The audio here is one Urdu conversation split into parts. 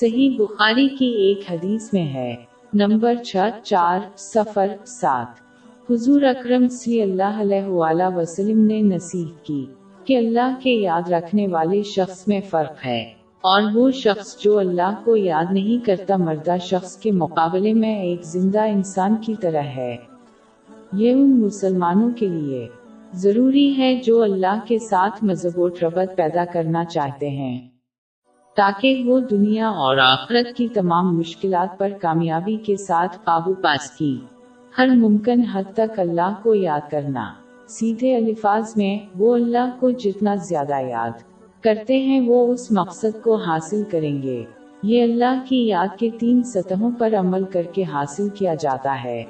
صحیح بخاری کی ایک حدیث میں ہے۔ نمبر چھ، چار سفر سات۔ حضور اکرم صلی اللہ علیہ وآلہ وسلم نے نصیحت کی کہ اللہ کے یاد رکھنے والے شخص میں فرق ہے۔ اور وہ شخص جو اللہ کو یاد نہیں کرتا مردہ شخص کے مقابلے میں ایک زندہ انسان کی طرح ہے۔ یہ ان مسلمانوں کے لیے ضروری ہے جو اللہ کے ساتھ مذہب و ربط پیدا کرنا چاہتے ہیں۔ تاکہ وہ دنیا اور آخرت کی تمام مشکلات پر کامیابی کے ساتھ قابو پاس کی۔ ہر ممکن حد تک اللہ کو یاد کرنا۔ سیدھے الفاظ میں، وہ اللہ کو جتنا زیادہ یاد کرتے ہیں، وہ اس مقصد کو حاصل کریں گے۔ یہ اللہ کی یاد کے تین سطحوں پر عمل کر کے حاصل کیا جاتا ہے۔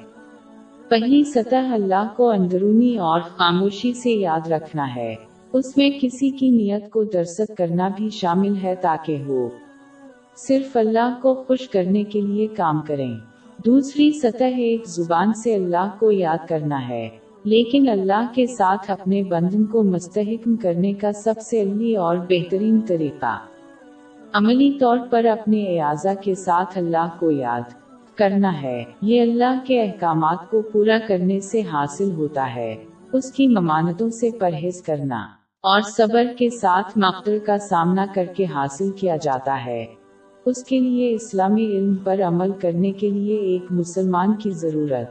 پہلی سطح اللہ کو اندرونی اور خاموشی سے یاد رکھنا ہے۔ اس میں کسی کی نیت کو درست کرنا بھی شامل ہے تاکہ وہ صرف اللہ کو خوش کرنے کے لیے کام کریں۔ دوسری سطح ایک زبان سے اللہ کو یاد کرنا ہے۔ لیکن اللہ کے ساتھ اپنے بندن کو مستحکم کرنے کا سب سے علی اور بہترین طریقہ۔ عملی طور پر اپنے اعضا کے ساتھ اللہ کو یاد کرنا ہے۔ یہ اللہ کے احکامات کو پورا کرنے سے حاصل ہوتا ہے۔ اس کی ممانتوں سے پرہیز کرنا۔ اور صبر کے ساتھ مقدر کا سامنا کر کے حاصل کیا جاتا ہے۔ اس کے لیے اسلامی علم پر عمل کرنے کے لیے ایک مسلمان کی ضرورت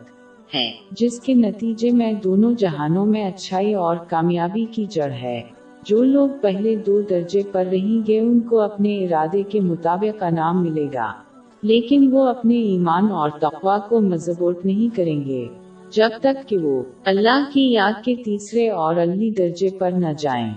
ہے، جس کے نتیجے میں دونوں جہانوں میں اچھائی اور کامیابی کی جڑ ہے۔ جو لوگ پہلے دو درجے پر رہیں گے، ان کو اپنے ارادے کے مطابق انعام ملے گا۔ لیکن وہ اپنے ایمان اور تقوا کو مضبوط نہیں کریں گے۔ جب تک کہ وہ اللہ کی یاد کے تیسرے اور علی درجے پر نہ جائیں۔